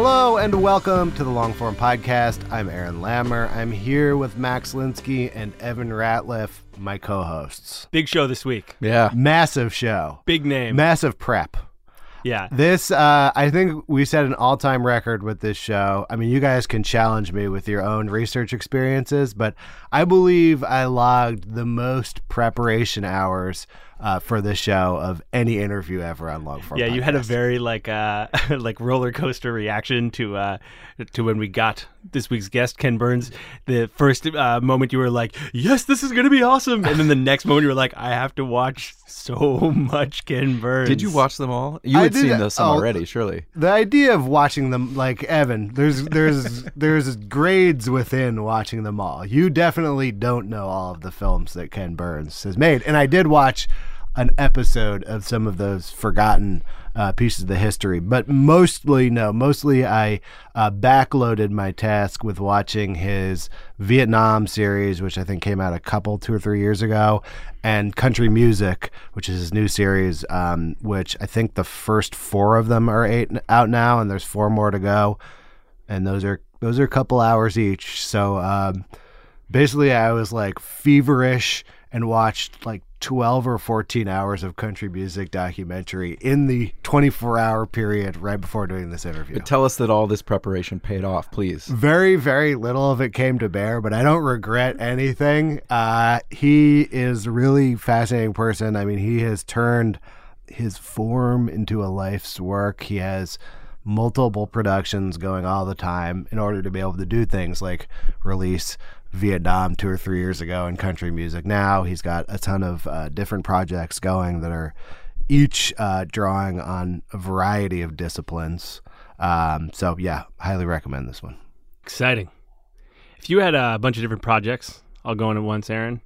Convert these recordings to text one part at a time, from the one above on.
Hello and welcome to the Longform Podcast. I'm Aaron Lammer. I'm here with Max Linsky and Evan Ratliff, my co-hosts. Big show this week. Yeah. Massive show. Big name. Massive prep. yeah. This, uh, I think we set an all-time record with this show. I mean, you guys can challenge me with your own research experiences, but I believe I logged the most preparation hours uh, for this show of any interview ever on Longform. Yeah, you had a very like uh like roller coaster reaction to uh to when we got this week's guest Ken Burns. The first uh, moment you were like, "Yes, this is going to be awesome." And then the next moment you were like, "I have to watch so much Ken Burns." Did you watch them all? You I had did- seen those some oh. already, surely. the idea of watching them like Evan, there's there's there's grades within watching them all. You definitely don't know all of the films that Ken Burns has made, and I did watch an episode of some of those forgotten uh, pieces of the history, but mostly no, mostly I uh, backloaded my task with watching his Vietnam series, which I think came out a couple, two or three years ago, and Country Music, which is his new series, um, which I think the first four of them are eight out now, and there's four more to go, and those are those are a couple hours each. So um, basically, I was like feverish and watched like 12 or 14 hours of country music documentary in the 24 hour period right before doing this interview. But tell us that all this preparation paid off, please. Very, very little of it came to bear, but I don't regret anything. Uh, he is a really fascinating person. I mean, he has turned his form into a life's work. He has multiple productions going all the time in order to be able to do things like release Vietnam two or three years ago and country music now. He's got a ton of uh, different projects going that are each uh, drawing on a variety of disciplines. Um, so yeah, highly recommend this one. Exciting. If you had a bunch of different projects all going at once, Aaron,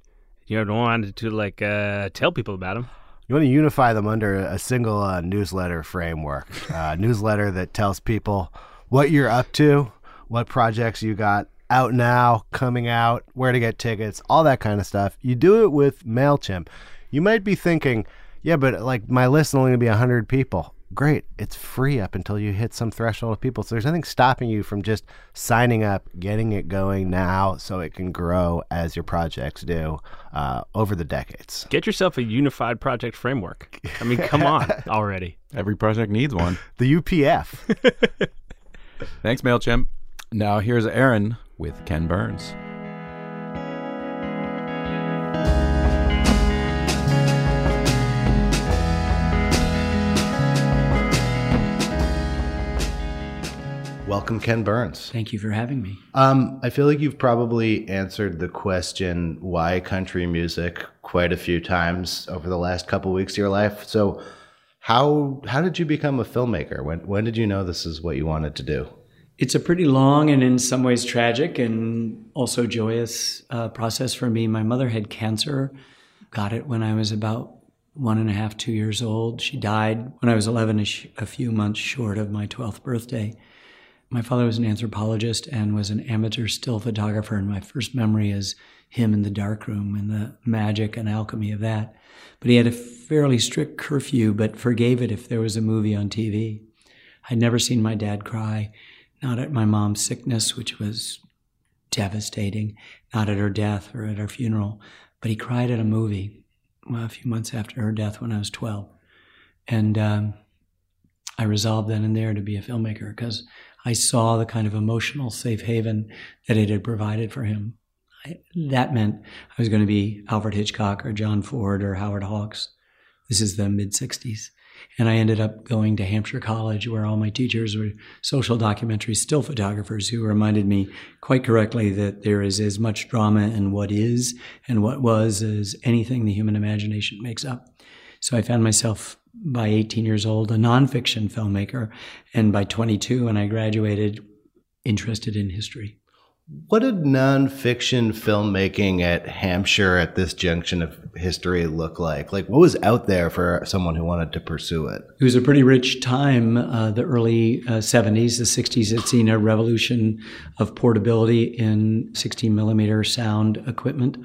you ever wanted to like uh tell people about them? You want to unify them under a single uh, newsletter framework, uh, newsletter that tells people what you're up to, what projects you got out now, coming out, where to get tickets, all that kind of stuff. You do it with MailChimp. You might be thinking, yeah, but like my list is only going to be 100 people. Great. It's free up until you hit some threshold of people. So there's nothing stopping you from just signing up, getting it going now so it can grow as your projects do uh, over the decades. Get yourself a unified project framework. I mean, come on already. Every project needs one. The UPF. Thanks, MailChimp. Now here's Aaron with Ken Burns. Welcome, Ken Burns. Thank you for having me. Um, I feel like you've probably answered the question why country music quite a few times over the last couple weeks of your life. So, how how did you become a filmmaker? When when did you know this is what you wanted to do? It's a pretty long and in some ways tragic and also joyous uh, process for me. My mother had cancer, got it when I was about one and a half, two years old. She died when I was 11, a, sh- a few months short of my 12th birthday. My father was an anthropologist and was an amateur still photographer, and my first memory is him in the darkroom and the magic and alchemy of that. But he had a fairly strict curfew, but forgave it if there was a movie on TV. I'd never seen my dad cry, not at my mom's sickness, which was devastating, not at her death or at her funeral, but he cried at a movie well, a few months after her death when I was 12. And um, I resolved then and there to be a filmmaker because I saw the kind of emotional safe haven that it had provided for him. I, that meant I was going to be Alfred Hitchcock or John Ford or Howard Hawks. This is the mid 60s. And I ended up going to Hampshire College, where all my teachers were social documentary still photographers who reminded me quite correctly that there is as much drama in what is and what was as anything the human imagination makes up. So I found myself by 18 years old a nonfiction filmmaker, and by 22, when I graduated, interested in history. What did nonfiction filmmaking at Hampshire at this junction of history look like? Like, what was out there for someone who wanted to pursue it? It was a pretty rich time, uh, the early uh, 70s. The 60s had seen a revolution of portability in 16 millimeter sound equipment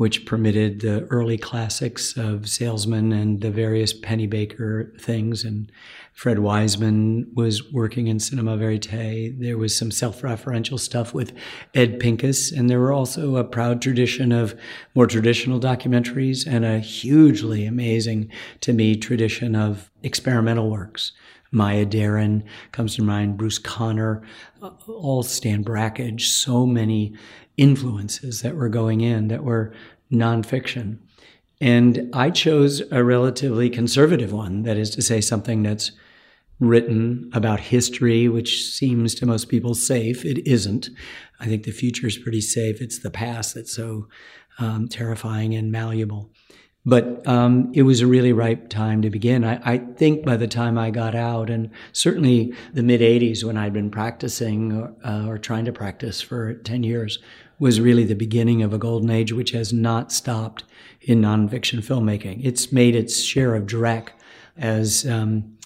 which permitted the early classics of Salesman and the various Pennebaker things. And Fred Wiseman was working in cinema verite. There was some self-referential stuff with Ed Pincus, and there were also a proud tradition of more traditional documentaries and a hugely amazing, to me, tradition of experimental works. Maya Deren comes to mind, Bruce Conner, all Stan Brakhage, so many influences that were going in that were nonfiction. And I chose a relatively conservative one, that is to say, something that's written about history, which seems to most people safe. It isn't. I think the future is pretty safe. It's the past that's so um, terrifying and malleable. But um, it was a really ripe time to begin. I, I, think by the time I got out, and certainly the mid 80s when I'd been practicing or, uh, or trying to practice for 10 years, was really the beginning of a golden age, which has not stopped in nonfiction filmmaking. It's made its share of dreck as um,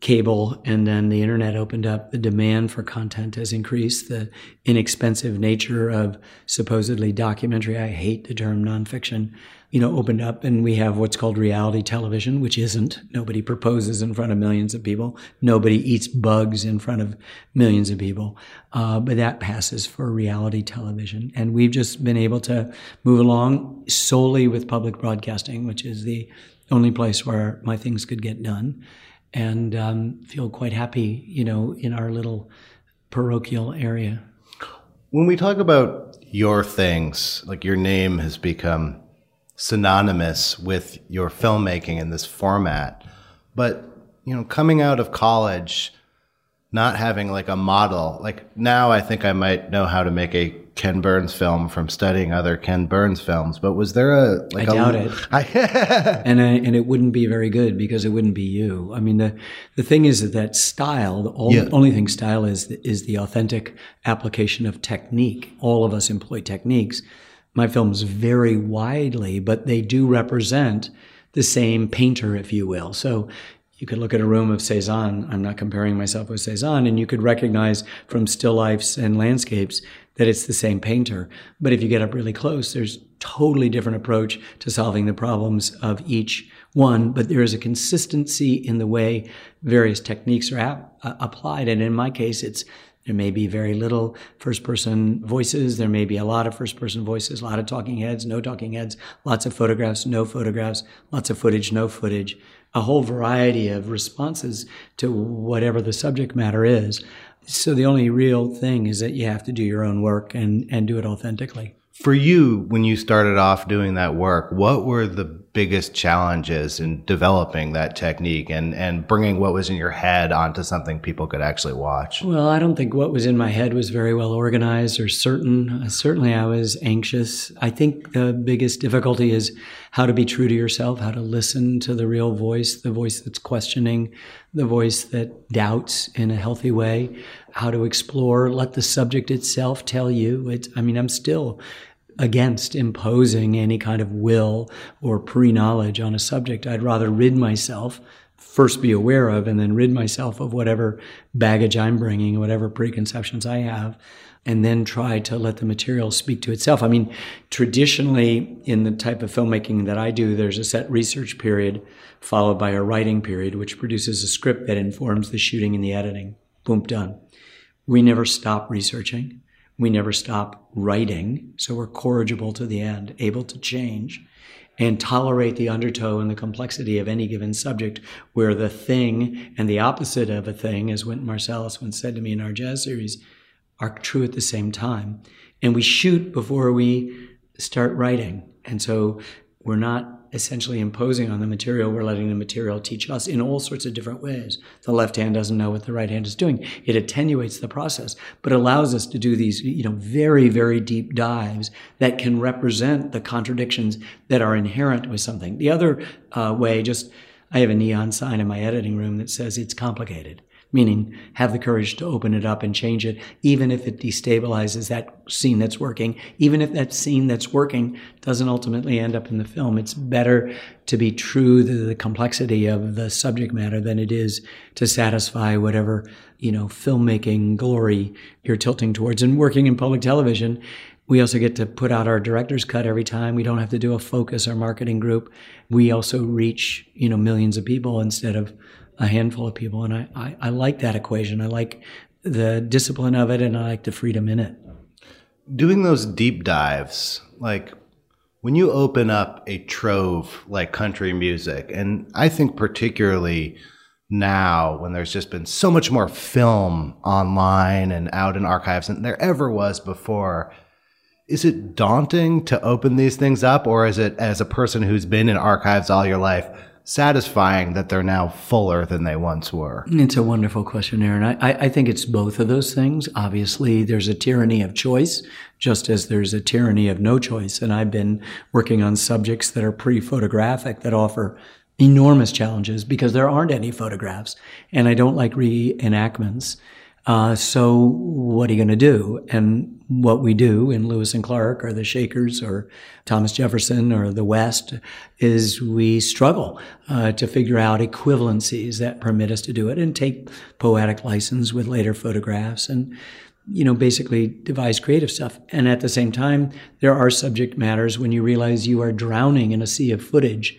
cable and then the internet opened up, the demand for content has increased. The inexpensive nature of supposedly documentary, I hate the term nonfiction, you know, opened up and we have what's called reality television, which isn't. Nobody proposes in front of millions of people. Nobody eats bugs in front of millions of people. Uh, but that passes for reality television. And we've just been able to move along solely with public broadcasting, which is the only place where my things could get done and um, feel quite happy, you know, in our little parochial area. When we talk about your things, like your name has become synonymous with your filmmaking in this format, but you know, coming out of college, not having like a model, like now I think I might know how to make a Ken Burns film from studying other Ken Burns films, but was there a like I doubt a, it. I, and I, and it wouldn't be very good because it wouldn't be you. I mean the the thing is that, that style, the only, yeah. only thing style is is the authentic application of technique. All of us employ techniques. My films vary widely, but they do represent the same painter, if you will. So you could look at a room of Cezanne. I'm not comparing myself with Cezanne, and you could recognize from still lifes and landscapes that it's the same painter. But if you get up really close, there's totally different approach to solving the problems of each one. But there is a consistency in the way various techniques are ap- uh, applied. And in my case, it's there may be very little first person voices. There may be a lot of first person voices, a lot of talking heads, no talking heads, lots of photographs, no photographs, lots of footage, no footage, a whole variety of responses to whatever the subject matter is. So the only real thing is that you have to do your own work and, and do it authentically. For you, when you started off doing that work, what were the biggest challenges in developing that technique and, and bringing what was in your head onto something people could actually watch? Well, I don't think what was in my head was very well organized or certain. Uh, certainly, I was anxious. I think the biggest difficulty is how to be true to yourself, how to listen to the real voice, the voice that's questioning, the voice that doubts in a healthy way, how to explore, let the subject itself tell you. It, I mean, I'm still against imposing any kind of will or pre knowledge on a subject. I'd rather rid myself, first be aware of, and then rid myself of whatever baggage I'm bringing, whatever preconceptions I have, and then try to let the material speak to itself. I mean, traditionally, in the type of filmmaking that I do, there's a set research period followed by a writing period, which produces a script that informs the shooting and the editing. Boom, done. We never stop researching. We never stop writing, so we're corrigible to the end, able to change and tolerate the undertow and the complexity of any given subject, where the thing and the opposite of a thing, as Wynton Marsalis once said to me in our jazz series, are true at the same time. And we shoot before we start writing. And so we're not essentially imposing on the material. We're letting the material teach us in all sorts of different ways. The left hand doesn't know what the right hand is doing. It attenuates the process, but allows us to do these, you know, very, very deep dives that can represent the contradictions that are inherent with something. The other uh, way, just I have a neon sign in my editing room that says it's complicated meaning have the courage to open it up and change it, even if it destabilizes that scene that's working, even if that scene that's working doesn't ultimately end up in the film. It's better to be true to the complexity of the subject matter than it is to satisfy whatever, you know, filmmaking glory you're tilting towards. And working in public television, we also get to put out our director's cut every time. We don't have to do a focus or marketing group. We also reach, you know, millions of people instead of a handful of people. And I, I, I like that equation. I like the discipline of it and I like the freedom in it. Doing those deep dives, like when you open up a trove like country music, and I think particularly now when there's just been so much more film online and out in archives than there ever was before. Is it daunting to open these things up, or is it as a person who's been in archives all your life? Satisfying that they're now fuller than they once were? It's a wonderful question, Aaron. I, I, think it's both of those things. Obviously, there's a tyranny of choice, just as there's a tyranny of no choice. And I've been working on subjects that are pre photographic that offer enormous challenges because there aren't any photographs. And I don't like reenactments. Uh, so what are you going to do? And what we do in Lewis and Clark or the Shakers or Thomas Jefferson or the West is we struggle uh, to figure out equivalencies that permit us to do it and take poetic license with later photographs and you know, basically devise creative stuff. And at the same time, there are subject matters when you realize you are drowning in a sea of footage.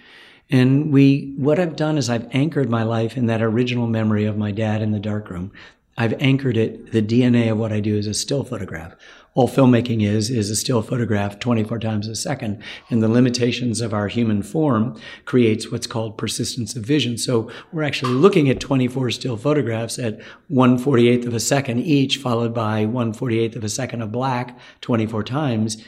And we, what I've done is I've anchored my life in that original memory of my dad in the darkroom. I've anchored it. The DNA of what I do is a still photograph. All filmmaking is, is a still photograph 24 times a second. And the limitations of our human form creates what's called persistence of vision. So we're actually looking at 24 still photographs at 148th of a second each, followed by 148th of a second of black 24 times.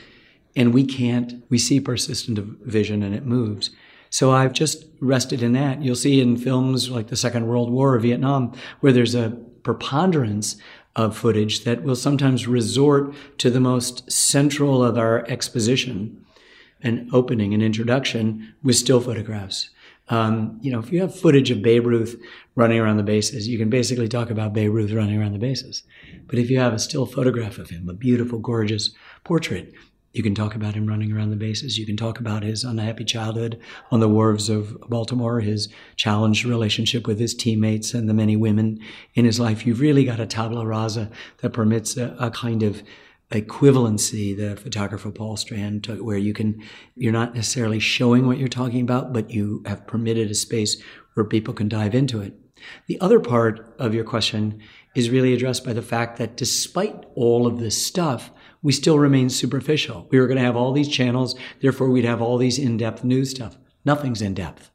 And we can't, we see persistent of vision and it moves. So I've just rested in that. You'll see in films like the Second World War or Vietnam, where there's a preponderance of footage that will sometimes resort to the most central of our exposition and opening and introduction with still photographs. Um, you know, if you have footage of Babe Ruth running around the bases, you can basically talk about Babe Ruth running around the bases. But if you have a still photograph of him, a beautiful, gorgeous portrait, you can talk about him running around the bases. You can talk about his unhappy childhood on the wharves of Baltimore, his challenged relationship with his teammates and the many women in his life. You've really got a tabula rasa that permits a, a kind of equivalency, the photographer Paul Strand, took where you can, you're not necessarily showing what you're talking about, but you have permitted a space where people can dive into it. The other part of your question is really addressed by the fact that despite all of this stuff, we still remain superficial. We were going to have all these channels, therefore we'd have all these in-depth news stuff. Nothing's in depth.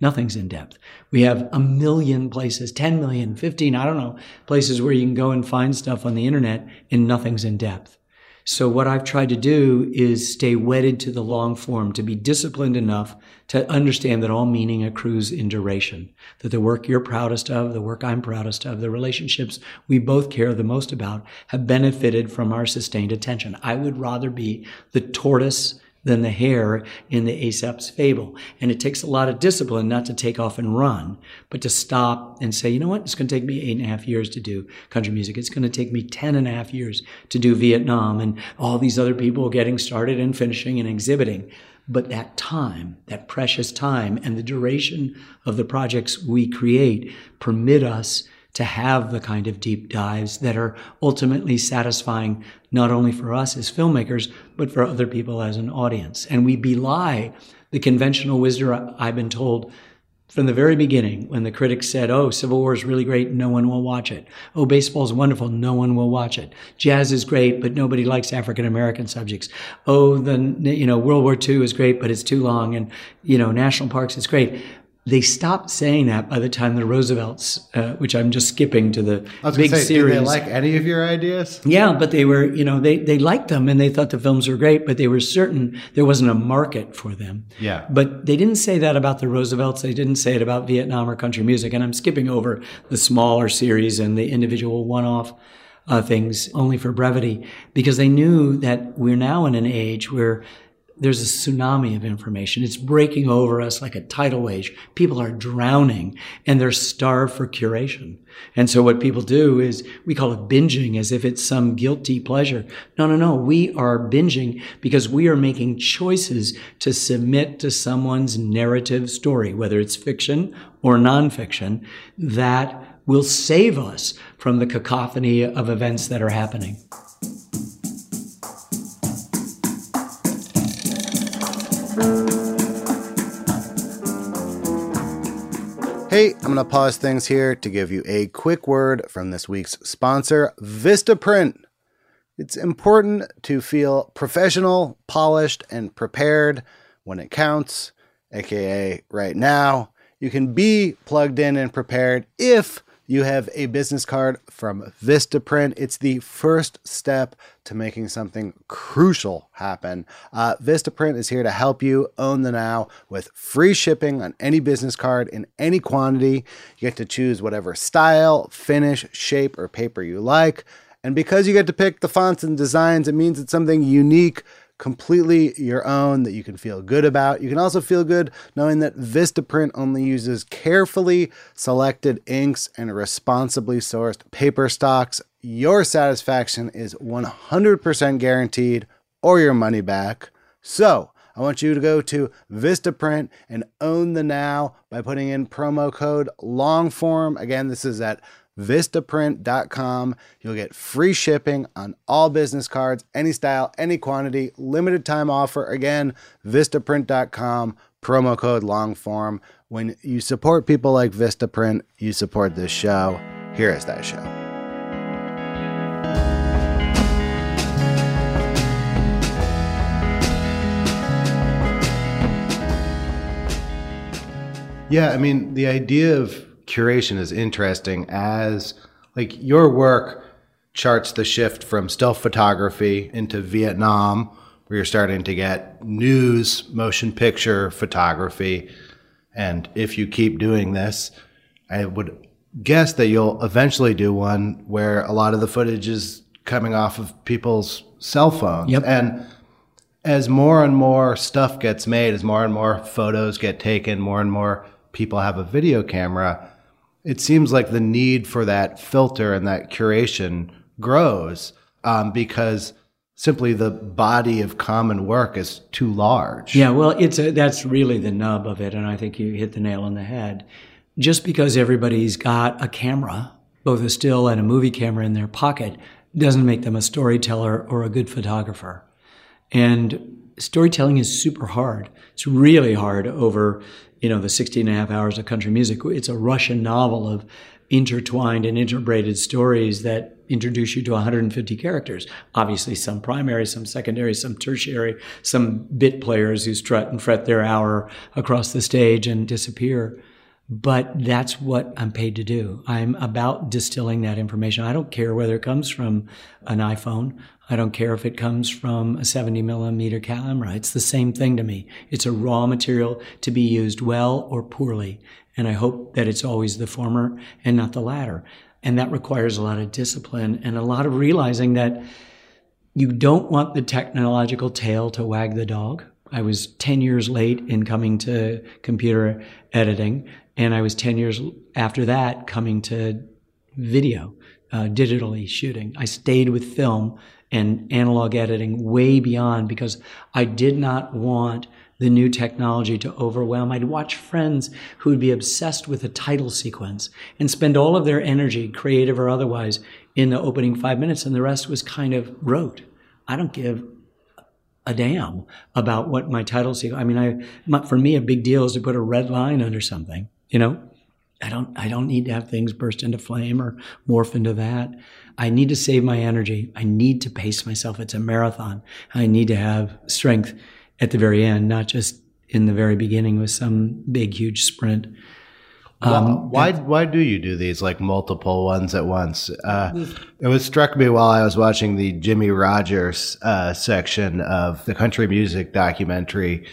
Nothing's in depth. We have a million places, 10 million, 15, I don't know, places where you can go and find stuff on the internet and nothing's in depth. So what I've tried to do is stay wedded to the long form, to be disciplined enough to understand that all meaning accrues in duration, that the work you're proudest of, the work I'm proudest of, the relationships we both care the most about have benefited from our sustained attention. I would rather be the tortoise than the hare in the Aesop's fable. And it takes a lot of discipline not to take off and run, but to stop and say, you know what? It's going to take me eight and a half years to do country music. It's going to take me ten and a half years to do Vietnam and all these other people getting started and finishing and exhibiting. But that time, that precious time and the duration of the projects we create permit us to have the kind of deep dives that are ultimately satisfying not only for us as filmmakers, but for other people as an audience. And we belie the conventional wisdom I've been told from the very beginning when the critics said, Oh, Civil War is really great, no one will watch it. Oh, baseball is wonderful, no one will watch it. Jazz is great, but nobody likes African American subjects. Oh, the, you know, World War II is great, but it's too long. And, you know, national parks is great. They stopped saying that by the time the Roosevelts, uh, which I'm just skipping to the big say, series. did they like any of your ideas? Yeah, but they were, you know, they, they liked them and they thought the films were great, but they were certain there wasn't a market for them. Yeah. But they didn't say that about the Roosevelts. They didn't say it about Vietnam or country music. And I'm skipping over the smaller series and the individual one off uh, things only for brevity because they knew that we're now in an age where there's a tsunami of information. It's breaking over us like a tidal wave. People are drowning and they're starved for curation. And so what people do is we call it binging as if it's some guilty pleasure. No, no, no. We are binging because we are making choices to submit to someone's narrative story, whether it's fiction or nonfiction, that will save us from the cacophony of events that are happening. Hey, I'm going to pause things here to give you a quick word from this week's sponsor, Vistaprint. It's important to feel professional, polished, and prepared when it counts, aka right now. You can be plugged in and prepared if you have a business card from Vistaprint. It's the first step to making something crucial happen. Uh, Vistaprint is here to help you own the now with free shipping on any business card in any quantity. You get to choose whatever style, finish, shape, or paper you like. And because you get to pick the fonts and designs, it means it's something unique completely your own that you can feel good about. You can also feel good knowing that Vistaprint only uses carefully selected inks and responsibly sourced paper stocks. Your satisfaction is 100% guaranteed or your money back. So, I want you to go to Vistaprint and own the now by putting in promo code LONGFORM. Again, this is at vistaprint.com. You'll get free shipping on all business cards, any style, any quantity, limited time offer. Again, vistaprint.com, promo code longform. When you support people like Vistaprint, you support this show. Here is that show. Yeah, I mean, the idea of curation is interesting as like your work charts the shift from still photography into Vietnam, where you're starting to get news, motion picture photography. And if you keep doing this, I would guess that you'll eventually do one where a lot of the footage is coming off of people's cell phones. Yep. And as more and more stuff gets made, as more and more photos get taken, more and more people have a video camera, it seems like the need for that filter and that curation grows um, because simply the body of common work is too large. Yeah, well, it's a, that's really the nub of it, and I think you hit the nail on the head. Just because everybody's got a camera, both a still and a movie camera in their pocket, doesn't make them a storyteller or a good photographer. And storytelling is super hard. It's really hard over, you know, the 16 and a half hours of country music. It's a Russian novel of intertwined and interbraided stories that introduce you to 150 characters. Obviously, some primary, some secondary, some tertiary, some bit players who strut and fret their hour across the stage and disappear. But that's what I'm paid to do. I'm about distilling that information. I don't care whether it comes from an iPhone. I don't care if it comes from a 70 millimeter camera. It's the same thing to me. It's a raw material to be used well or poorly. And I hope that it's always the former and not the latter. And that requires a lot of discipline and a lot of realizing that you don't want the technological tail to wag the dog. I was 10 years late in coming to computer editing, and I was 10 years after that coming to video, uh, digitally shooting. I stayed with film and analog editing way beyond because I did not want the new technology to overwhelm. I'd watch friends who would be obsessed with a title sequence and spend all of their energy, creative or otherwise, in the opening five minutes, and the rest was kind of rote. I don't give a damn about what my title sequence. I mean, I my, for me a big deal is to put a red line under something. You know, I don't I don't need to have things burst into flame or morph into that. I need to save my energy. I need to pace myself. It's a marathon. I need to have strength at the very end, not just in the very beginning with some big, huge sprint. Um, why why do you do these like multiple ones at once? Uh, it was struck me while I was watching the Jimmie Rodgers uh, section of the country music documentary.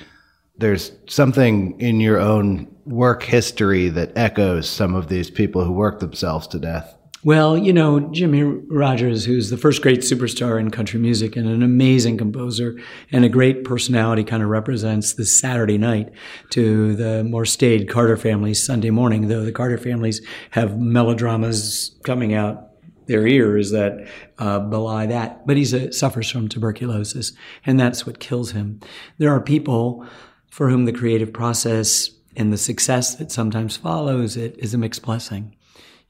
There's something in your own work history that echoes some of these people who work themselves to death. Well, you know, Jimmie Rodgers, who's the first great superstar in country music and an amazing composer and a great personality, kind of represents the Saturday night to the more staid Carter family's Sunday morning, though the Carter families have melodramas coming out their ears that uh, belie that. But he suffers from tuberculosis, and that's what kills him. There are people for whom the creative process and the success that sometimes follows it is a mixed blessing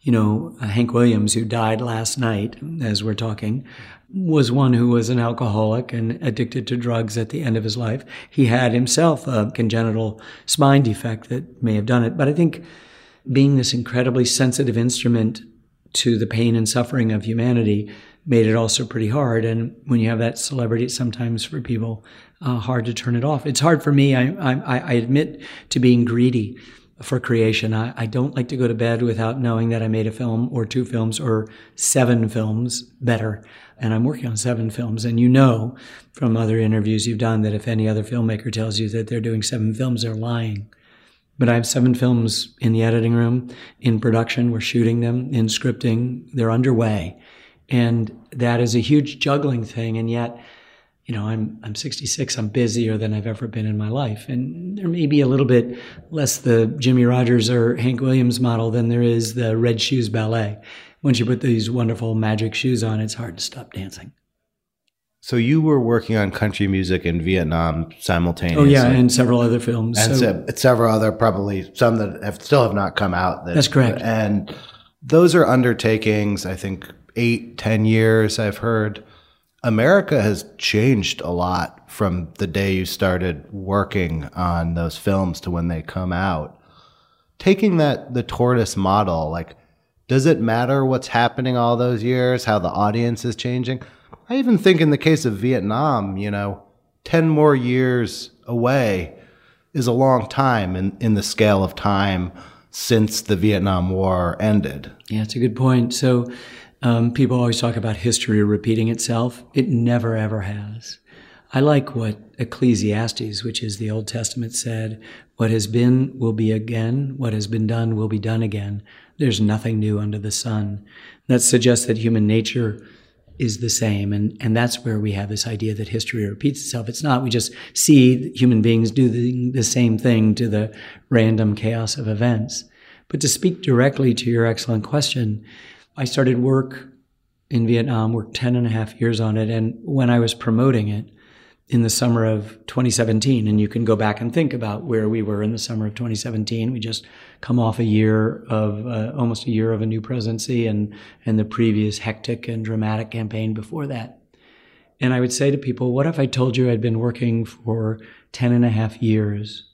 you know, Hank Williams, who died last night as we're talking, was one who was an alcoholic and addicted to drugs at the end of his life. He had himself a congenital spine defect that may have done it. But I think being this incredibly sensitive instrument to the pain and suffering of humanity made it also pretty hard. And when you have that celebrity, sometimes for people uh, hard to turn it off. It's hard for me. I, I, I admit to being greedy for creation. I, I, don't like to go to bed without knowing that I made a film or two films or seven films better. And I'm working on seven films. And you know from other interviews you've done that if any other filmmaker tells you that they're doing seven films, they're lying. But I have seven films in the editing room, in production. We're shooting them, in scripting. They're underway. And that is a huge juggling thing. And yet, you know, I'm I'm 66. I'm busier than I've ever been in my life, and there may be a little bit less the Jimmie Rodgers or Hank Williams model than there is the Red Shoes Ballet. Once you put these wonderful magic shoes on, it's hard to stop dancing. So you were working on country music in Vietnam simultaneously. Oh yeah, and several other films. And so, several other, probably some that have still have not come out. That, that's correct. And those are undertakings. I think eight, ten years. I've heard. America has changed a lot from the day you started working on those films to when they come out. Taking that the tortoise model, like, does it matter what's happening all those years, how the audience is changing? I even think in the case of Vietnam, you know, 10 more years away is a long time in, in the scale of time since the Vietnam War ended. Yeah, it's a good point. So um, people always talk about history repeating itself. It never, ever has. I like what Ecclesiastes, which is the Old Testament, said What has been will be again, what has been done will be done again. There's nothing new under the sun. That suggests that human nature is the same. And, and that's where we have this idea that history repeats itself. It's not. We just see human beings do the, the same thing to the random chaos of events. But to speak directly to your excellent question, I started work in Vietnam, worked 10 and a half years on it. And when I was promoting it in the summer of 2017, and you can go back and think about where we were in the summer of 2017, we just come off a year of uh, almost a year of a new presidency and, and the previous hectic and dramatic campaign before that. And I would say to people, what if I told you I'd been working for 10 and a half years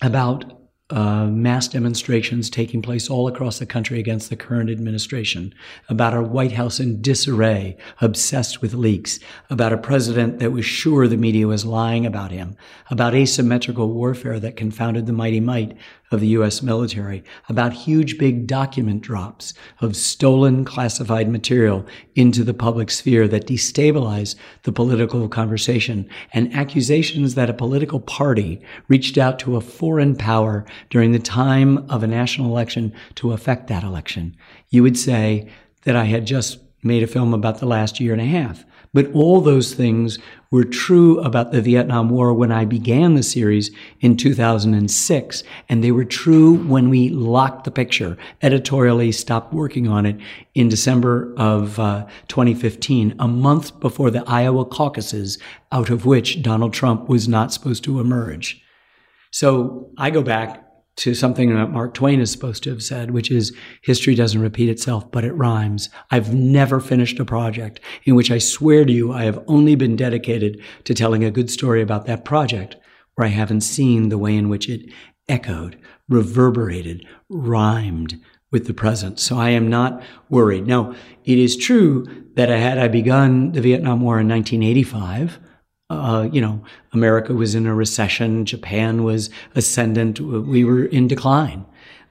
about uh, mass demonstrations taking place all across the country against the current administration, about a White House in disarray, obsessed with leaks, about a president that was sure the media was lying about him, about asymmetrical warfare that confounded the mighty might of the U.S. military, about huge big document drops of stolen classified material into the public sphere that destabilize the political conversation, and accusations that a political party reached out to a foreign power during the time of a national election to affect that election. You would say that I had just made a film about the last year and a half. But all those things were true about the Vietnam War when I began the series in 2006. And they were true when we locked the picture, editorially stopped working on it in December of uh, 2015, a month before the Iowa caucuses, out of which Donald Trump was not supposed to emerge. So I go back to something that Mark Twain is supposed to have said, which is history doesn't repeat itself, but it rhymes. I've never finished a project in which I swear to you I have only been dedicated to telling a good story about that project where I haven't seen the way in which it echoed, reverberated, rhymed with the present. So I am not worried. Now, it is true that had I begun the Vietnam War in 1985, uh, you know, America was in a recession, Japan was ascendant, we were in decline.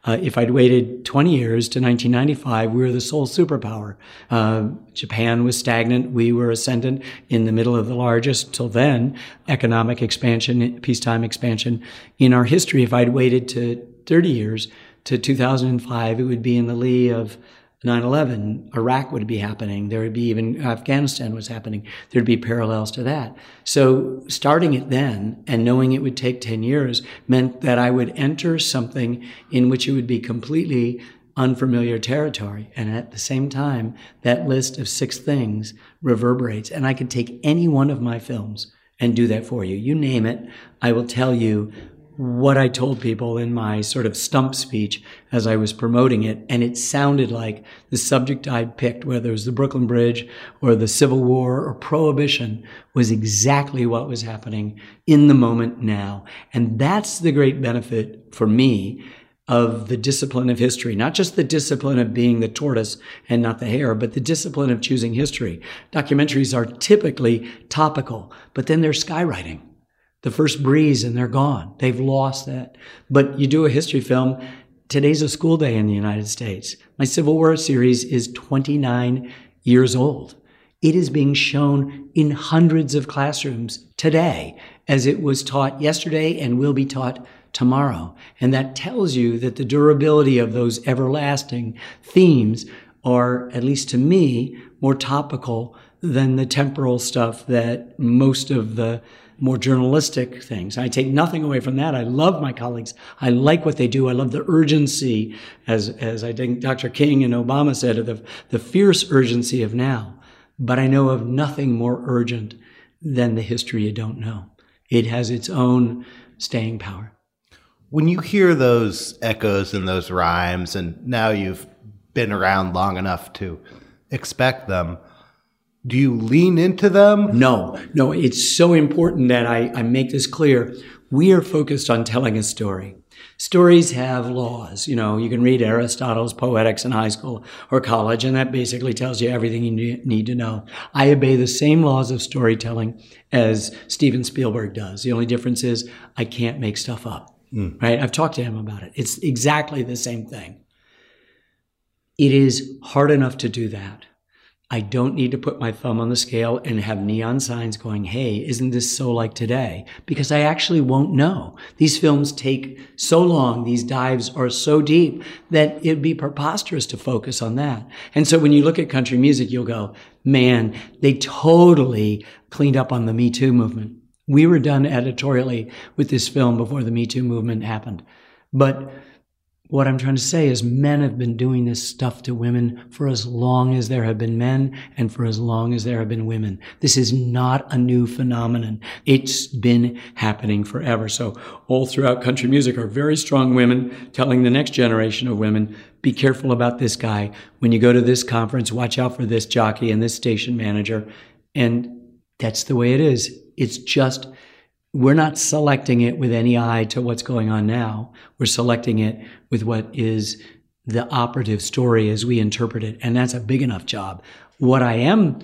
Uh, if I'd waited 20 years to 1995, we were the sole superpower. Uh, Japan was stagnant. We were ascendant in the middle of the largest, till then, economic expansion, peacetime expansion in our history. If I'd waited to 30 years to 2005, it would be in the lee of 9-11, Iraq would be happening. There would be even Afghanistan was happening. There'd be parallels to that. So starting it then and knowing it would take 10 years meant that I would enter something in which it would be completely unfamiliar territory. And at the same time, that list of six things reverberates. And I could take any one of my films and do that for you. You name it, I will tell you what I told people in my sort of stump speech as I was promoting it. And it sounded like the subject I'd picked, whether it was the Brooklyn Bridge or the Civil War or Prohibition, was exactly what was happening in the moment now. And that's the great benefit for me of the discipline of history, not just the discipline of being the tortoise and not the hare, but the discipline of choosing history. Documentaries are typically topical, but then they're skywriting the first breeze and they're gone. They've lost that. But you do a history film. Today's a school day in the United States. My Civil War series is 29 years old. It is being shown in hundreds of classrooms today as it was taught yesterday and will be taught tomorrow. And that tells you that the durability of those everlasting themes are, at least to me, more topical than the temporal stuff that most of the more journalistic things. I take nothing away from that. I love my colleagues. I like what they do. I love the urgency, as, as I think Dr. King and Obama said, of the, the fierce urgency of now. But I know of nothing more urgent than the history you don't know. It has its own staying power. When you hear those echoes and those rhymes, and now you've been around long enough to expect them, do you lean into them? No, no. It's so important that I, I make this clear. We are focused on telling a story. Stories have laws. You know, you can read Aristotle's Poetics in high school or college, and that basically tells you everything you need to know. I obey the same laws of storytelling as Steven Spielberg does. The only difference is I can't make stuff up. Mm. Right? I've talked to him about it. It's exactly the same thing. It is hard enough to do that. I don't need to put my thumb on the scale and have neon signs going, Hey, isn't this so like today? Because I actually won't know. These films take so long. These dives are so deep that it'd be preposterous to focus on that. And so when you look at country music, you'll go, man, they totally cleaned up on the Me Too movement. We were done editorially with this film before the Me Too movement happened. But what I'm trying to say is men have been doing this stuff to women for as long as there have been men and for as long as there have been women. This is not a new phenomenon. It's been happening forever. So all throughout country music are very strong women telling the next generation of women, be careful about this guy. When you go to this conference, watch out for this jockey and this station manager. And that's the way it is. It's just we're not selecting it with any eye to what's going on now. We're selecting it with what is the operative story as we interpret it. And that's a big enough job. What I am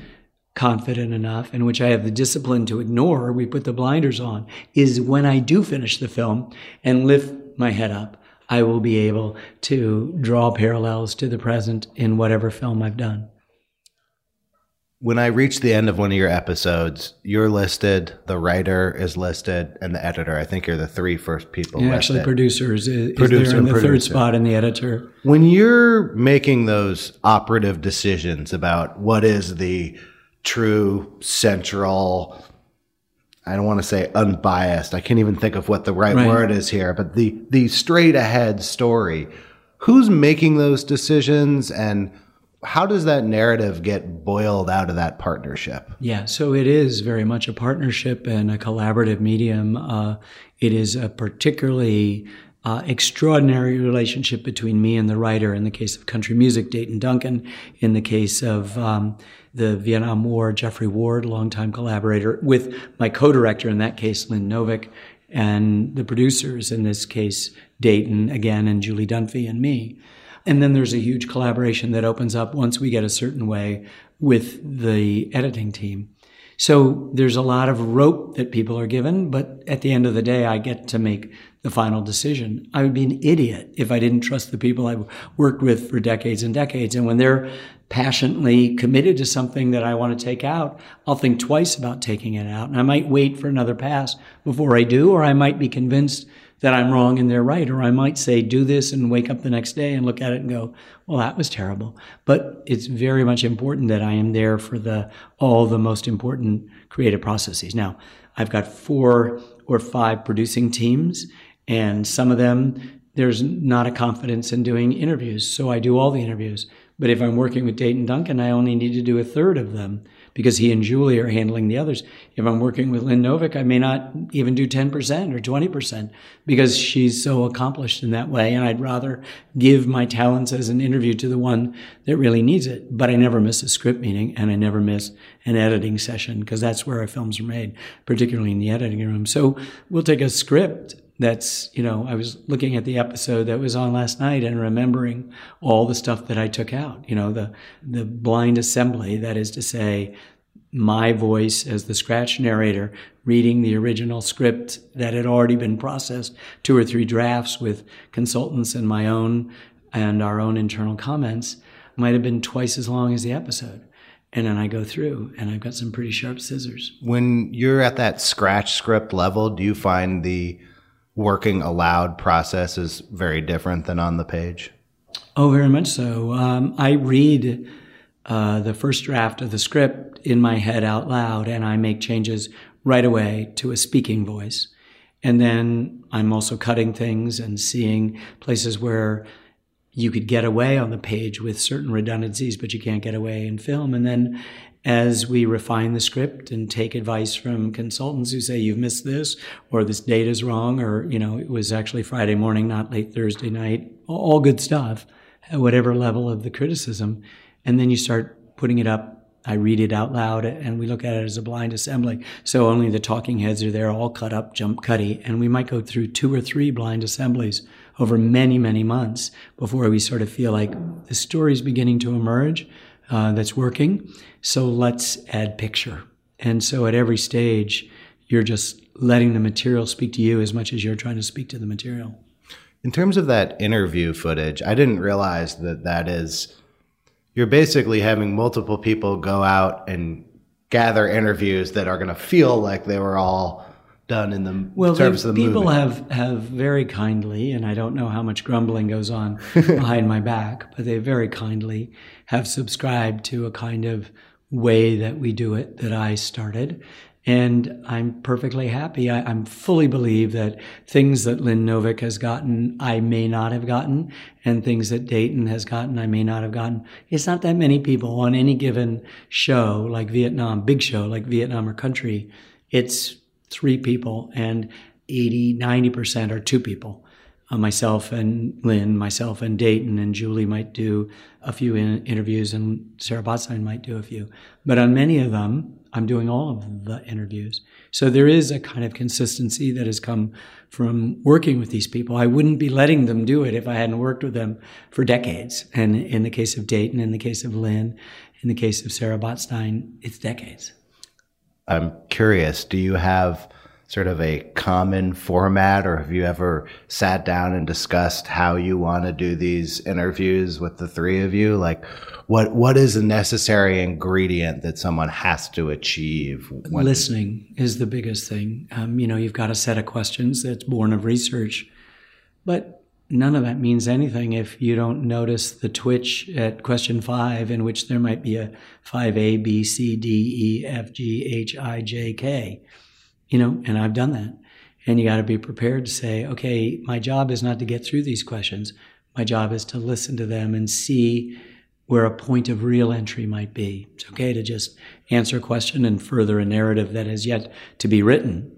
confident enough and which I have the discipline to ignore, we put the blinders on, is when I do finish the film and lift my head up, I will be able to draw parallels to the present in whatever film I've done when I reach the end of one of your episodes, you're listed, the writer is listed, and the editor. I think you're the three first people. Yeah, actually, producers is, producer is there in the producer. third spot, and the editor. When you're making those operative decisions about what is the true central, I don't want to say unbiased. I can't even think of what the right, right. word is here, but the the straight ahead story. Who's making those decisions and how does that narrative get boiled out of that partnership? Yeah, so it is very much a partnership and a collaborative medium. Uh, it is a particularly uh, extraordinary relationship between me and the writer. In the case of country music, Dayton Duncan. In the case of um, the Vietnam War, Geoffrey Ward, longtime collaborator, with my co-director in that case, Lynn Novick, and the producers in this case, Dayton again, and Julie Dunfey and me. And then there's a huge collaboration that opens up once we get a certain way with the editing team. So there's a lot of rope that people are given, but at the end of the day, I get to make the final decision. I would be an idiot if I didn't trust the people I've worked with for decades and decades. And when they're passionately committed to something that I want to take out, I'll think twice about taking it out. And I might wait for another pass before I do, or I might be convinced that I'm wrong and they're right. Or I might say, do this and wake up the next day and look at it and go, well, that was terrible. But it's very much important that I am there for the, all the most important creative processes. Now, I've got four or five producing teams and some of them, there's not a confidence in doing interviews. So I do all the interviews. But if I'm working with Dayton Duncan, I only need to do a third of them because he and Julie are handling the others. If I'm working with Lynn Novick, I may not even do 10% or 20% because she's so accomplished in that way. And I'd rather give my talents as an interview to the one that really needs it. But I never miss a script meeting and I never miss an editing session because that's where our films are made, particularly in the editing room. So we'll take a script that's you know i was looking at the episode that was on last night and remembering all the stuff that i took out you know the the blind assembly that is to say my voice as the scratch narrator reading the original script that had already been processed two or three drafts with consultants and my own and our own internal comments might have been twice as long as the episode and then I go through and I've got some pretty sharp scissors. When you're at that scratch script level, do you find the working aloud process is very different than on the page? Oh, very much so. Um, I read uh, the first draft of the script in my head out loud, and I make changes right away to a speaking voice. And then I'm also cutting things and seeing places where you could get away on the page with certain redundancies, but you can't get away in film. And then as we refine the script and take advice from consultants who say you've missed this or this date is wrong or you know it was actually friday morning not late thursday night. All good stuff at whatever level of the criticism. And then you start putting it up. I read it out loud and we look at it as a blind assembly. So only the talking heads are there all cut up jump cutty. And we might go through two or three blind assemblies over many many months before we sort of feel like the story's beginning to emerge uh, that's working. So let's add picture. And so at every stage, you're just letting the material speak to you as much as you're trying to speak to the material. In terms of that interview footage, I didn't realize that that is, you're basically having multiple people go out and gather interviews that are going to feel like they were all done in the well, terms of the people movie. have have very kindly, and I don't know how much grumbling goes on behind my back, but they very kindly have subscribed to a kind of way that we do it that I started. And I'm perfectly happy. I, am fully believe that things that Lynn Novick has gotten, I may not have gotten, and things that Dayton has gotten, I may not have gotten. It's not that many people on any given show, like Vietnam, big show like Vietnam or Country. It's three people and 80, 90% are two people. Uh, myself and Lynn, myself and Dayton and Julie might do a few in- interviews and Sarah Botstein might do a few. But on many of them, I'm doing all of the interviews. So there is a kind of consistency that has come from working with these people. I wouldn't be letting them do it if I hadn't worked with them for decades. And in the case of Dayton, in the case of Lynn, in the case of Sarah Botstein, it's decades. I'm curious, do you have sort of a common format or have you ever sat down and discussed how you want to do these interviews with the three of you? Like what what is a necessary ingredient that someone has to achieve? Listening is the biggest thing. Um, you know, you've got a set of questions that's born of research, but none of that means anything if you don't notice the twitch at question five, in which there might be a 5A, B, C, D, E, F, G, H, I, J, K. You know, and I've done that. And you got to be prepared to say, okay, my job is not to get through these questions. My job is to listen to them and see where a point of real entry might be. It's okay to just answer a question and further a narrative that has yet to be written,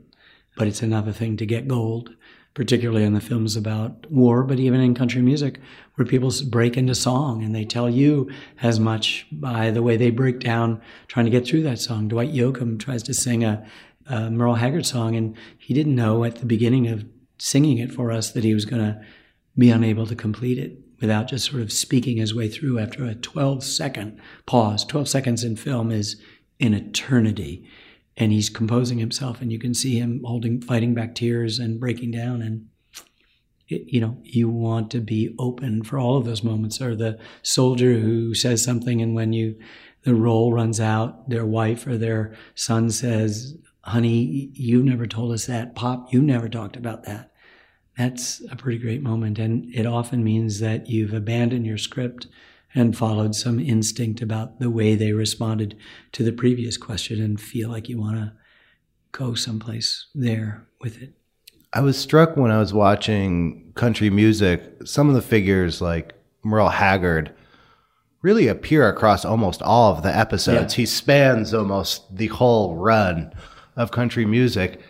but it's another thing to get gold particularly in the films about war, but even in country music, where people break into song and they tell you as much by the way they break down trying to get through that song. Dwight Yoakam tries to sing a, a Merle Haggard song, and he didn't know at the beginning of singing it for us that he was going to be unable to complete it without just sort of speaking his way through after a 12 second pause. 12 seconds in film is an eternity. And he's composing himself, and you can see him holding, fighting back tears and breaking down. And it, you know, you want to be open for all of those moments. Or the soldier who says something, and when you the roll runs out, their wife or their son says, "Honey, you never told us that. Pop, you never talked about that." That's a pretty great moment, and it often means that you've abandoned your script and followed some instinct about the way they responded to the previous question and feel like you want to go someplace there with it. I was struck when I was watching country music, some of the figures like Merle Haggard really appear across almost all of the episodes. Yeah. He spans almost the whole run of country music.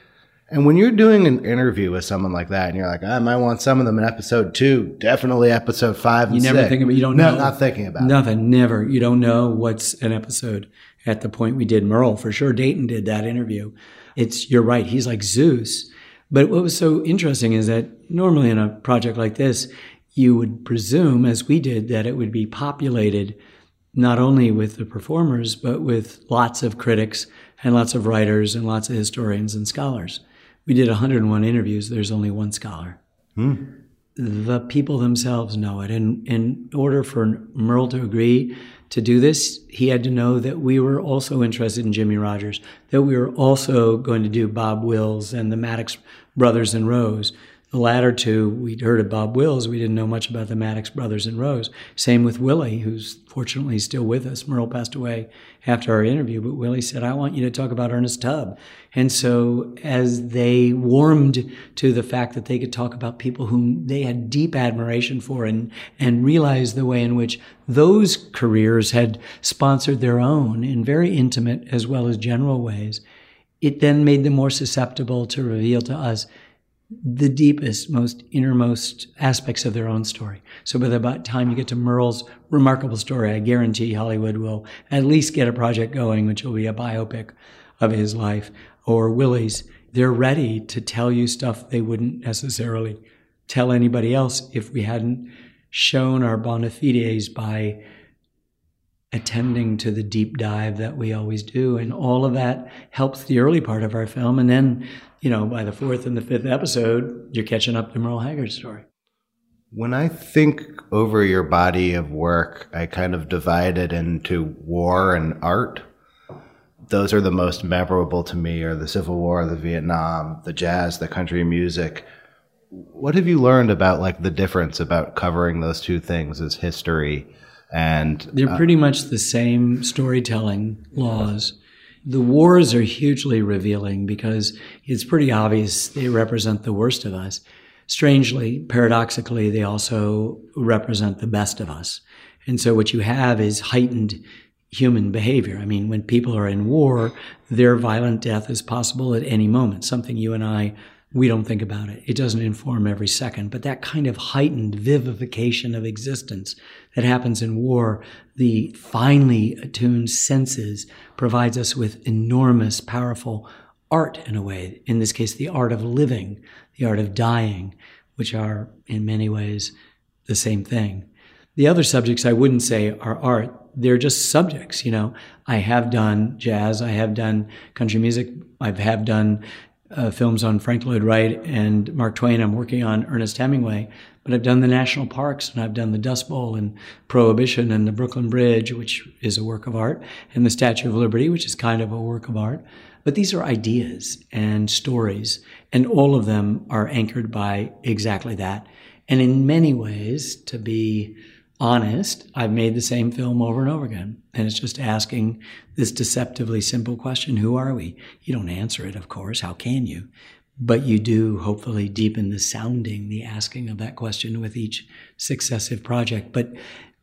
And when you're doing an interview with someone like that, and you're like, I might want some of them in episode two, definitely episode five. And You never six. think about you don't no, know. not thinking about it. Nothing, never. You don't know what's an episode at the point we did Merle. For sure, Dayton did that interview. It's, you're right, he's like Zeus. But what was so interesting is that normally in a project like this, you would presume, as we did, that it would be populated not only with the performers, but with lots of critics and lots of writers and lots of historians and scholars. We did 101 interviews, there's only one scholar hmm. the people themselves know it. And in order for Merle to agree to do this, he had to know that we were also interested in Jimmie Rodgers, that we were also going to do Bob Wills and the Maddox brothers and Rose. The latter two, we'd heard of Bob Wills. We didn't know much about the Maddox brothers and Rose. Same with Willie, who's fortunately still with us. Merle passed away after our interview, but Willie said, I want you to talk about Ernest Tubb. And so as they warmed to the fact that they could talk about people whom they had deep admiration for and, and realized the way in which those careers had sponsored their own in very intimate as well as general ways, it then made them more susceptible to reveal to us the deepest, most innermost aspects of their own story. So by the time you get to Merle's remarkable story, I guarantee Hollywood will at least get a project going, which will be a biopic of his life, or Willie's. They're ready to tell you stuff they wouldn't necessarily tell anybody else if we hadn't shown our bona fides by attending to the deep dive that we always do. And all of that helps the early part of our film. And then, you know, by the fourth and the fifth episode, you're catching up to Merle Haggard's story. When I think over your body of work, I kind of divide it into war and art. Those are the most memorable to me are the Civil War, the Vietnam, the jazz, the country music. What have you learned about like the difference about covering those two things as history and They're uh, pretty much the same storytelling laws. The wars are hugely revealing because it's pretty obvious they represent the worst of us. Strangely, paradoxically, they also represent the best of us. And so what you have is heightened human behavior. I mean, when people are in war, their violent death is possible at any moment, something you and I we don't think about it. It doesn't inform every second, but that kind of heightened vivification of existence that happens in war, the finely attuned senses provides us with enormous, powerful art in a way. In this case, the art of living, the art of dying, which are in many ways the same thing. The other subjects I wouldn't say are art. They're just subjects, you know. I have done jazz, I have done country music, I have done uh, films on Frank Lloyd Wright and Mark Twain. I'm working on Ernest Hemingway, but I've done the national parks and I've done the Dust Bowl and Prohibition and the Brooklyn Bridge, which is a work of art, and the Statue of Liberty, which is kind of a work of art. But these are ideas and stories, and all of them are anchored by exactly that. And in many ways, to be honest, I've made the same film over and over again. And it's just asking this deceptively simple question Who are we? You don't answer it, of course. How can you? But you do hopefully deepen the sounding, the asking of that question with each successive project. But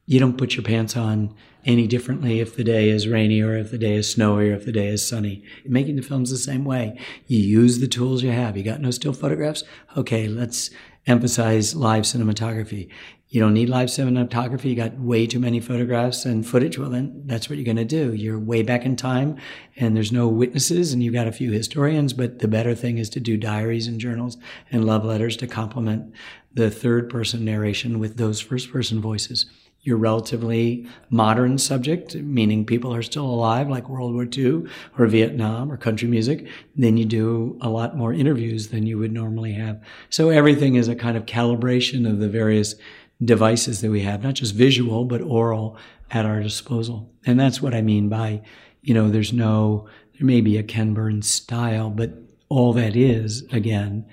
you don't put your pants on any differently if the day is rainy or if the day is snowy or if the day is sunny. Making the films the same way. You use the tools you have. You got no still photographs? Okay, let's emphasize live cinematography. You don't need live cinematography. You got way too many photographs and footage. Well, then that's what you're going to do. You're way back in time and there's no witnesses and you've got a few historians, but the better thing is to do diaries and journals and love letters to complement the third person narration with those first person voices. your relatively modern subject, meaning people are still alive, like World War II or Vietnam or country music, then you do a lot more interviews than you would normally have. So everything is a kind of calibration of the various devices that we have, not just visual, but oral at our disposal. And that's what I mean by, you know, there's no, there may be a Ken Burns style, but all that is, again,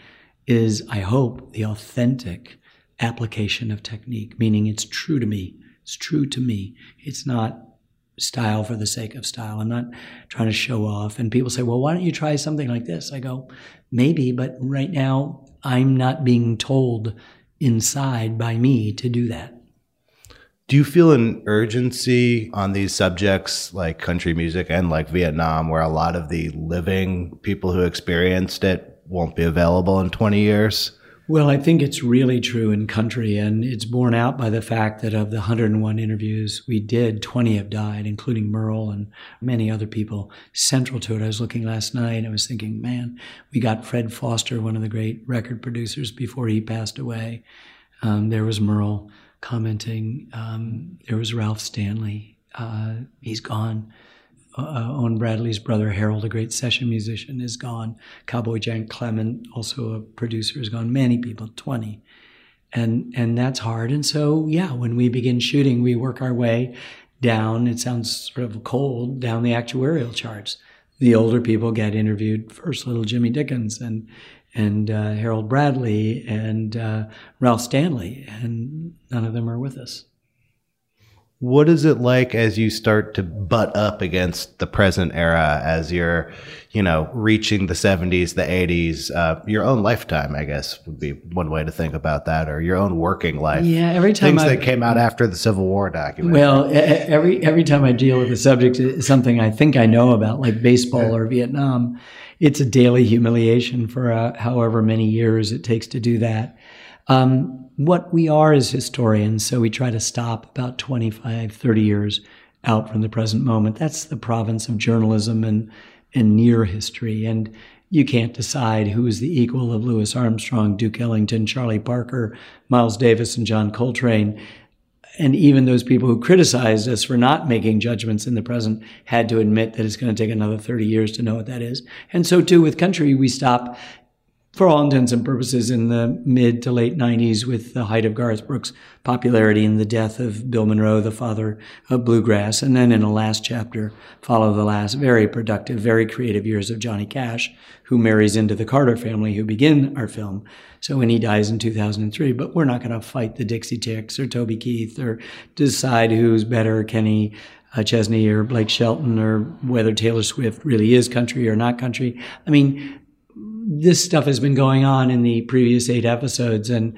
is, I hope, the authentic application of technique, meaning it's true to me. It's true to me. It's not style for the sake of style. I'm not trying to show off. And people say, well, why don't you try something like this? I go, maybe, but right now I'm not being told inside by me to do that. Do you feel an urgency on these subjects like country music and like Vietnam, where a lot of the living people who experienced it won't be available in 20 years? Well, I think it's really true in country, and it's borne out by the fact that of the 101 interviews we did, 20 have died, including Merle and many other people central to it. I was looking last night, and I was thinking, man, we got Fred Foster, one of the great record producers, before he passed away. Um, there was Merle commenting. Um, there was Ralph Stanley. Uh, he's gone uh, Owen Bradley's brother Harold, a great session musician, is gone. Cowboy Jack Clement, also a producer, is gone. Many people, twenty, and and that's hard. And so yeah, when we begin shooting, we work our way down. It sounds sort of cold down the actuarial charts. The older people get interviewed first, little Jimmy Dickens and and uh, Harold Bradley and uh, Ralph Stanley, and none of them are with us. What is it like as you start to butt up against the present era as you're, you know, reaching the 70s, the 80s, uh, your own lifetime, I guess would be one way to think about that, or your own working life? Yeah, every time things I, that came out after the Civil War document. Well, every every time I deal with a subject, something I think I know about, like baseball or Vietnam, it's a daily humiliation for uh, however many years it takes to do that. Um, what we are as historians, so we try to stop about 25, 30 years out from the present moment. That's the province of journalism and, and near history. And you can't decide who is the equal of Louis Armstrong, Duke Ellington, Charlie Parker, Miles Davis, and John Coltrane. And even those people who criticized us for not making judgments in the present had to admit that it's going to take another 30 years to know what that is. And so too with country, we stop for all intents and purposes, in the mid to late 90s, with the height of Garth Brooks' popularity and the death of Bill Monroe, the father of bluegrass. And then in the last chapter, follow the last very productive, very creative years of Johnny Cash, who marries into the Carter family who begin our film. So when he dies in 2003, but we're not going to fight the Dixie Chicks or Toby Keith or decide who's better, Kenny uh, Chesney or Blake Shelton or whether Taylor Swift really is country or not country. I mean, this stuff has been going on in the previous eight episodes, and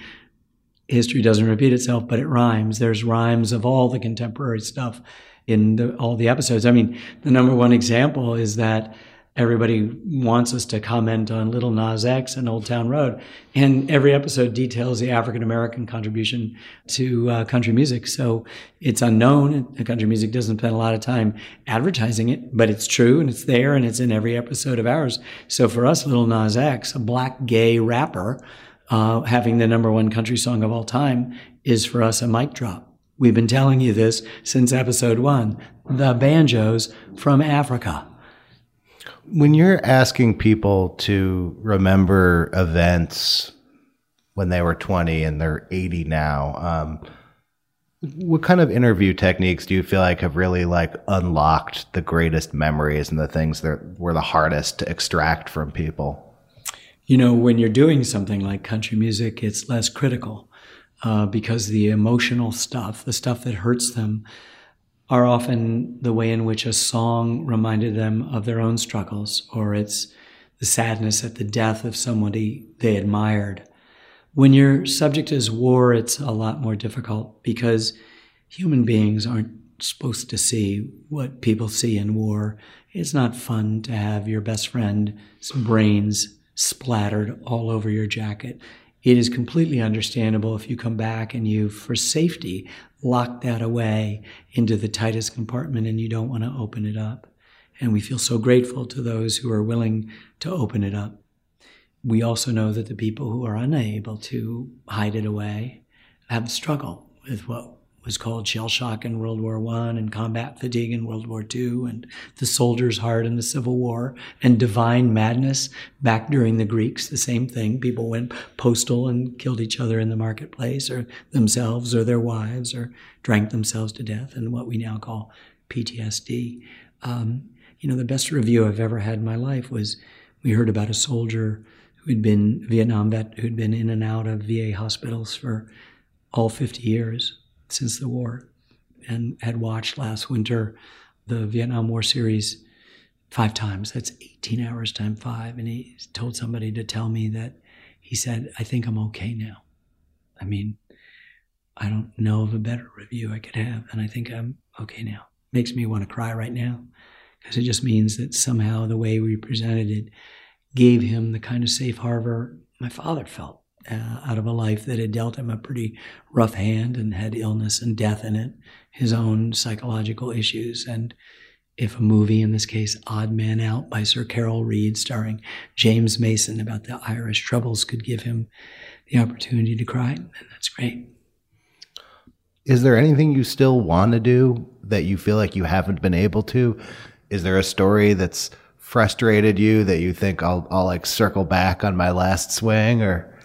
history doesn't repeat itself, but it rhymes. There's rhymes of all the contemporary stuff in the, all the episodes. I mean, the number one example is that everybody wants us to comment on Little Nas X and Old Town Road. And every episode details the African American contribution to uh, country music. So it's unknown. Country music doesn't spend a lot of time advertising it, but it's true and it's there and it's in every episode of ours. So for us, Little Nas X, a black gay rapper, uh, having the number one country song of all time is for us a mic drop. We've been telling you this since episode one. The banjos from Africa. When you're asking people to remember events when they were 20 and they're 80 now, um, what kind of interview techniques do you feel like have really like unlocked the greatest memories and the things that were the hardest to extract from people? You know, when you're doing something like country music, it's less critical uh, because the emotional stuff, the stuff that hurts them, are often the way in which a song reminded them of their own struggles, or it's the sadness at the death of somebody they admired. When your subject is war, it's a lot more difficult because human beings aren't supposed to see what people see in war. It's not fun to have your best friend's brains splattered all over your jacket. It is completely understandable if you come back and you, for safety, lock that away into the tightest compartment and you don't want to open it up. And we feel so grateful to those who are willing to open it up. We also know that the people who are unable to hide it away have struggle with what was called shell shock in World War One and combat fatigue in World War Two and the soldier's heart in the Civil War and divine madness back during the Greeks, the same thing. People went postal and killed each other in the marketplace or themselves or their wives or drank themselves to death and what we now call PTSD. Um, you know, the best review I've ever had in my life was we heard about a soldier who'd been Vietnam vet who'd been in and out of VA hospitals for all 50 years since the war and had watched last winter the Vietnam War series five times. That's 18 hours times five. And he told somebody to tell me that he said, I think I'm okay now. I mean, I don't know of a better review I could have, and I think I'm okay now. Makes me want to cry right now because it just means that somehow the way we presented it gave him the kind of safe harbor my father felt uh, out of a life that had dealt him a pretty rough hand and had illness and death in it, his own psychological issues. And if a movie, in this case, Odd Man Out by Sir Carol Reed, starring James Mason about the Irish troubles, could give him the opportunity to cry, then that's great. Is there anything you still want to do that you feel like you haven't been able to? Is there a story that's frustrated you that you think I'll I'll like circle back on my last swing or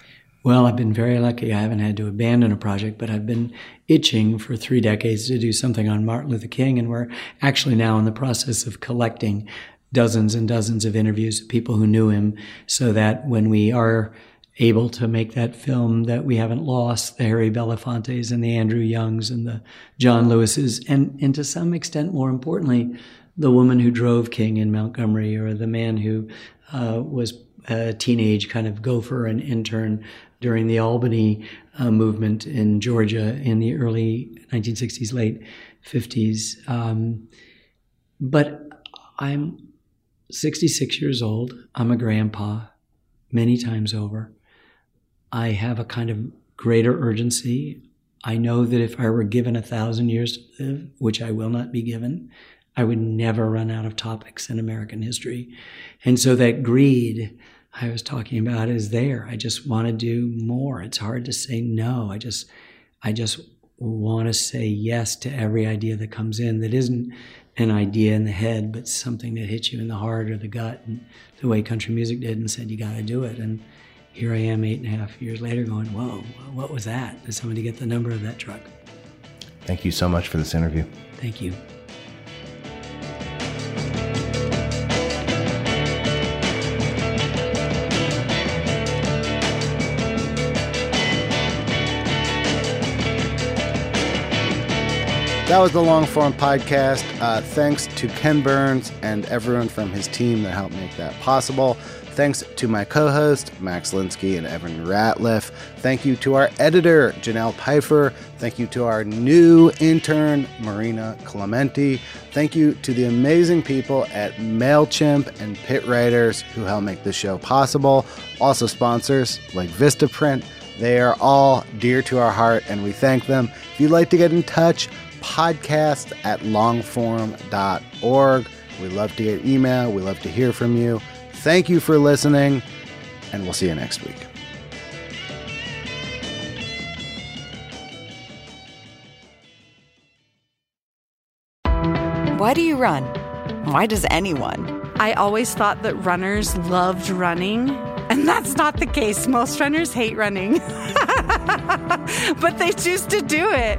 well, I've been very lucky. I haven't had to abandon a project, but I've been itching for three decades to do something on Martin Luther King. And we're actually now in the process of collecting dozens and dozens of interviews of people who knew him so that when we are able to make that film that we haven't lost the Harry Belafontes and the Andrew Youngs and the John Lewises and, and to some extent more importantly the woman who drove King in Montgomery or the man who uh, was a teenage kind of gopher and intern during the Albany uh, movement in Georgia in the early 1960s, late 50s. Um, but I'm 66 years old. I'm a grandpa many times over. I have a kind of greater urgency. I know that if I were given a thousand years to live, which I will not be given, I would never run out of topics in American history. And so that greed I was talking about is there. I just want to do more. It's hard to say no. I just, I just want to say yes to every idea that comes in that isn't an idea in the head, but something that hits you in the heart or the gut, and the way country music did, and said you got to do it. And here I am, eight and a half years later, going, "Whoa, what was that? Did somebody get the number of that truck?" Thank you so much for this interview. Thank you. That was the long form podcast. Uh, thanks to Ken Burns and everyone from his team that helped make that possible. Thanks to my co host, Max Linsky and Evan Ratliff. Thank you to our editor, Janelle Pfeiffer. Thank you to our new intern, Marina Clementi. Thank you to the amazing people at MailChimp and Pitt Writers who help make this show possible. Also, sponsors like Vistaprint. They are all dear to our heart, and we thank them. If you'd like to get in touch, podcast at longform.org. We love to get email. We love to hear from you. Thank you for listening, and we'll see you next week. Why do you run? Why does anyone? I always thought that runners loved running, and that's not the case. Most runners hate running, but they choose to do it.